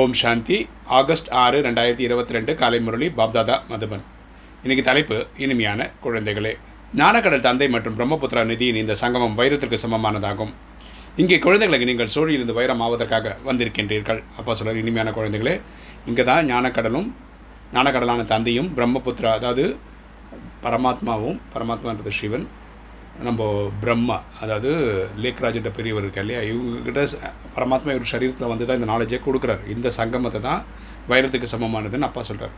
ஓம் சாந்தி. August ஆறு ரெண்டாயிரத்தி இருபத்தி ரெண்டு காலை முரளி பாப்தாதா மதுபன். இன்னைக்கு தலைப்பு இனிமையான குழந்தைகளே. ஞானக்கடல் தந்தை மற்றும் பிரம்மபுத்திரா நிதியின் இந்த சங்கமம் வைரத்திற்கு சமமானதாகும். இங்கே குழந்தைகளுக்கு நீங்கள் சூழலிருந்து வைரம் ஆவதற்காக வந்திருக்கின்றீர்கள். அப்போ சொல்கிற இனிமையான குழந்தைகளே இங்கே தான் ஞானக்கடலும் ஞானக்கடலான தந்தையும் பிரம்மபுத்திரா அதாவது பரமாத்மாவும் பரமாத்மான்றது சிவன் நம்ம பிரம்மா அதாவது லேக்ராஜ்ன்ற பெரியவர் இருக்கா இல்லையா? இவங்ககிட்ட பரமாத்மா இவர் சரீரத்தில் வந்து தான் இந்த நாலேஜை கொடுக்குறாரு. இந்த சங்கமத்தை தான் வைரத்துக்கு சமமானதுன்னு அப்பா சொல்கிறார்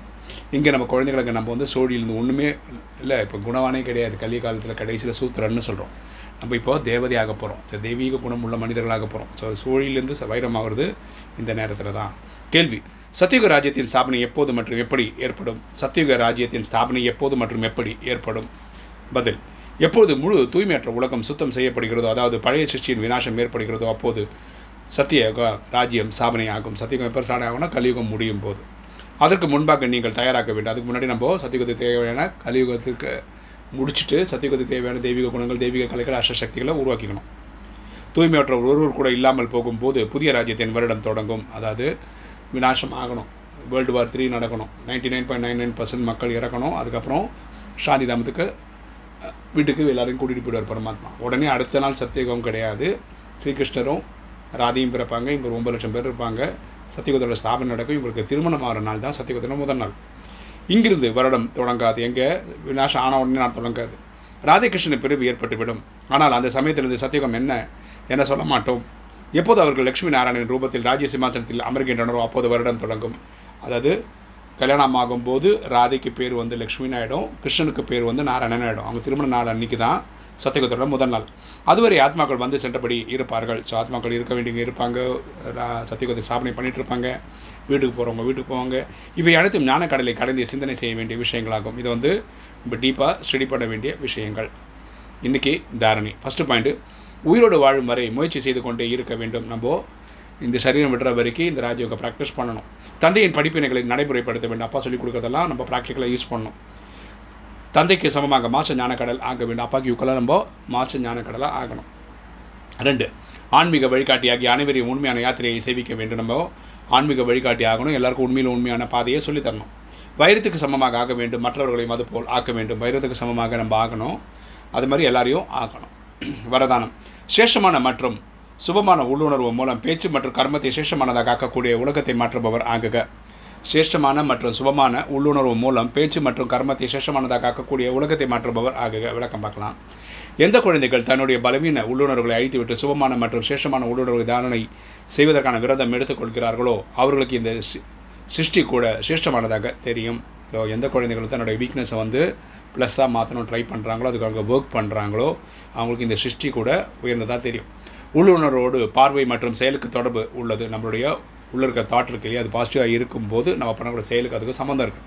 இங்கே நம்ம குழந்தைகளுக்கு நம்ம வந்து சோழியிலிருந்து ஒன்றுமே இல்லை இப்போ குணவானே கிடையாது. கலிய காலத்தில் கடைசியில் சூத்திரன்னு சொல்கிறோம் நம்ம இப்போ தேவதை ஆக போகிறோம் ஸோ தெய்வீக குணம் உள்ள மனிதர்களாக போகிறோம் ஸோ சோழியிலேருந்து ச- வைரமாகிறது இந்த நேரத்தில் தான். கேள்வி. சத்தியுக ராஜ்யத்தின் ஸ்தாபனை எப்போது மற்றும் எப்படி ஏற்படும்? சத்தியுக ராஜ்யத்தின் ஸ்தாபனை எப்போது மற்றும் எப்படி ஏற்படும்? பதில். எப்போது முழு தூய்மையற்ற உலகம் சுத்தம் செய்யப்படுகிறதோ அதாவது பழைய சிருஷ்டியின் விநாசம் ஏற்படுகிறதோ அப்போது சத்தியக ராஜ்யம் ஸ்தாபனை ஆகும் எப்போ ஸ்டார்ட் ஆகும்னா கலியுகம் முடியும் போது. அதற்கு முன்பாக நீங்கள் தயாராக்க வேண்டும். அதுக்கு முன்னாடி நம்ம சத்தியுகத்துக்கு தேவையான கலியுகத்திற்கு முடிச்சுட்டு சத்தியுகத்துக்கு தேவையான தெய்வீக குணங்கள் தெய்வீக கலைகள் அஷ்டசக்திகளை உருவாக்கிக்கணும். தூய்மையற்ற ஒருவர் கூட இல்லாமல் போகும்போது புதிய ராஜ்யத்தின் வருடம் தொடங்கும். அதாவது விநாசம் ஆகணும். வேர்ல்டு வார் த்ரீ நடக்கணும். Ninety nine point nine nine percent மக்கள் இறக்கணும். அதுக்கப்புறம் சாந்தி தாமத்துக்கு வீட்டுக்கு எல்லாரையும் கூட்டிகிட்டு போயிடுவார் பரமாத்மா. உடனே அடுத்த நாள் சத்தியகம் கிடையாது. ஸ்ரீகிருஷ்ணரும் ராதையும் பிறப்பாங்க. இங்கே ஒரு ஒன்பது லட்சம் பேர் இருப்பாங்க. சத்தியகுதோட ஸ்தாபனம் நடக்கும். இவருக்கு திருமணம் ஆகிற நாள் தான் சத்தியகுதோட முதல் நாள். இங்கிருந்து வருடம் தொடங்காது. எங்கே? விநாசம் ஆன உடனே நான் தொடங்காது. ராதாகிருஷ்ணன் பிரிவு ஏற்பட்டுவிடும். ஆனால் அந்த சமயத்திலிருந்து சத்தியகம் என்ன என சொல்ல மாட்டோம். எப்போது அவர்கள் லட்சுமி நாராயணன் ரூபத்தில் ராஜ்ய சிம்மாசனத்தில் அமர்கின்றனரோ அப்போது வருடம் தொடங்கும். அதாவது கல்யாணம் ஆகும்போது ராதைக்கு பேர் வந்து லக்ஷ்மி ஆகிடும் கிருஷ்ணனுக்கு பேர் வந்து நாராயணன் ஆகிடும் அவங்க திருமண நாள் அன்னைக்கு தான் சத்தியகுதோட முதல் நாள். அதுவரை ஆத்மாக்கள் வந்து சென்றபடி இருப்பார்கள். ஸோ ஆத்மாக்கள் இருக்க வேண்டியவங்க இருப்பாங்க. ரா- சத்தியகுதை ஸ்தாபனை பண்ணிகிட்ருப்பாங்க இருப்பாங்க. வீட்டுக்கு போகிறவங்க வீட்டுக்கு போவாங்க. இவை அனைத்தும் ஞானக்கடலை கடந்து சிந்தனை செய்ய வேண்டிய விஷயங்களாகும். இது வந்து நம்ம டீப்பாக ஸ்டடி பண்ண வேண்டிய விஷயங்கள். இன்றைக்கி தாரணி. ஃபஸ்ட்டு பாயிண்ட்டு உயிரோடு வாழும் வரை முயற்சி செய்து கொண்டே இருக்க வேண்டும். நம்ம இந்த சரீரம் விடுற வரைக்கும் இந்த ராஜயோகா ப்ராக்டிஸ் பண்ணணும். தந்தையின் படிப்பினைகளை நடைமுறைப்படுத்த வேண்டும். அப்பா சொல்லிக் கொடுக்கறதெல்லாம் நம்ம ப்ராக்டிக்கலாக யூஸ் பண்ணணும். தந்தைக்கு சமமாக மாச ஞானக்கடல் ஆக வேண்டும். அப்பாக்கு யூக்கெல்லாம் நம்ம மாச ஞானக்கடலாக ஆகணும். ரெண்டு ஆன்மீக வழிகாட்டியாகி அனைவரையும் உண்மையான யாத்திரையை சேவிக்க வேண்டும். நம்ம ஆன்மீக வழிகாட்டி ஆகணும். எல்லாருக்கும் உண்மையில் உண்மையான பாதையை சொல்லித்தரணும் வைரத்துக்கு சமமாக ஆக வேண்டும். மற்றவர்களையும் அதுபோல் ஆக்க வேண்டும். வைரத்துக்கு சமமாக நம்ம ஆகணும். அது மாதிரி எல்லாரையும் ஆக்கணும் வரதானம். சேஷமான மற்றும் சுபமான உள்ளுணர்வு மூலம் பேச்சு மற்றும் கர்மத்தை சேஷமானதாக ஆக்கக்கூடிய உலகத்தை மாற்றுபவர் ஆகுக சிரேஷ்டமான மற்றும் சுபமான உள்ளுணர்வு மூலம் பேச்சு மற்றும் கர்மத்தை சேஷமானதாக ஆக்கக்கூடிய உலகத்தை மாற்றுபவர் ஆகுக விளக்கம் பார்க்கலாம். எந்த குழந்தைகள் தன்னுடைய பலவீன உள்ளுணர்வுகளை அழித்துவிட்டு சுபமான மற்றும் சிரேஷ்டமான உள்ளுணர்வு தாரணை செய்வதற்கான விரதம் எடுத்துக்கொள்கிறார்களோ அவர்களுக்கு இந்த சிருஷ்டி கூட சிரேஷ்டமானதாக தெரியும். ஸோ எந்த குழந்தைகள் தன்னுடைய வீக்னஸை வந்து ப்ளஸ்ஸாக மாற்றணும் ட்ரை பண்ணுறாங்களோ அதுக்கு அவங்க ஒர்க் பண்ணுறாங்களோ அவங்களுக்கு இந்த சிருஷ்டி கூட உயர்ந்ததாக தெரியும். உள்ளுணர்வோடு பார்வை மற்றும் செயலுக்கு தொடர்பு உள்ளது. நம்மளுடைய உள்ள இருக்கிற தாட் இருக்கு இல்லையா? அது பாசிட்டிவாக இருக்கும்போது நம்ம பண்ணக்கூடிய செயலுக்கு அதுக்கு சம்மந்தம் இருக்குது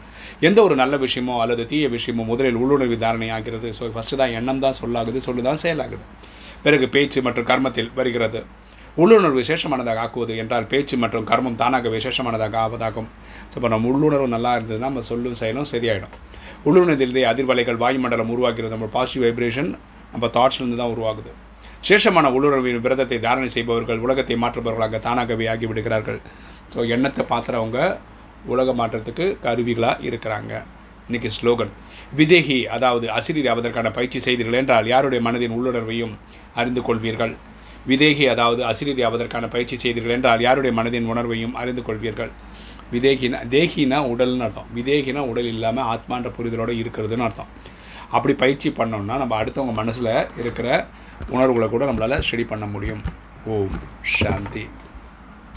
எந்த ஒரு நல்ல விஷயமோ அல்லது தீய விஷயமோ முதலில் உள்ளுணர்வு தாரணை ஆகிறது. ஸோ ஃபஸ்ட்டு தான் எண்ணம் தான் சொல்லாகுது சொல்லு தான் செயலாகுது. பிறகு பேச்சு மற்றும் கர்மத்தில் வருகிறது. உள்ளுணர்வு விசேஷமானதாக ஆக்குவது என்றால் பேச்சு மற்றும் கர்மம் தானாக விசேஷமானதாக ஆவதாகும். ஸோ இப்போ நம்ம உள்ளுணர்வு நல்லா இருந்ததுன்னா நம்ம சொல்லும் செயலும் சரியாயிடும். உள்ளுணர்விலே அதிர்வலைகள் வாயுமண்டலம் உருவாகிறது. நம்ம பாசிட்டிவ் வைப்ரேஷன் நம்ம தாட்ஸ்லேருந்து தான் உருவாகுது. சேஷமான உள்ளுறவின் விரதத்தை தாரணை செய்பவர்கள் உலகத்தை மாற்றுபவர்களாக தானாகவே ஆகிவிடுகிறார்கள். ஸோ எண்ணத்தை பார்த்துறவங்க உலக மாற்றத்துக்கு கருவிகளாக இருக்கிறாங்க. இன்னைக்கு ஸ்லோகன். விதேகி அதாவது அசிரியர் ஆவதற்கான பயிற்சி செய்தீர்கள் என்றால் யாருடைய மனதின் உள்ளுணர்வையும் அறிந்து கொள்வீர்கள். விதேகி அதாவது அசிரியர் ஆவதற்கான பயிற்சி செய்தீர்கள் என்றால் யாருடைய மனதின் உணர்வையும் அறிந்து கொள்வீர்கள். விதேகினா தேகினா உடல்னு அர்த்தம். விதேகினா உடல் இல்லாமல் ஆத்மான்ற புரிதலோடு இருக்கிறதுன்னு அர்த்தம். அப்படி பயிற்சி பண்ணோம்னா நம்ம அடுத்தவங்க மனசில் இருக்கிற உணர்வுகளை கூட நம்மளால் ஸ்டடி பண்ண முடியும். ஓம் சாந்தி.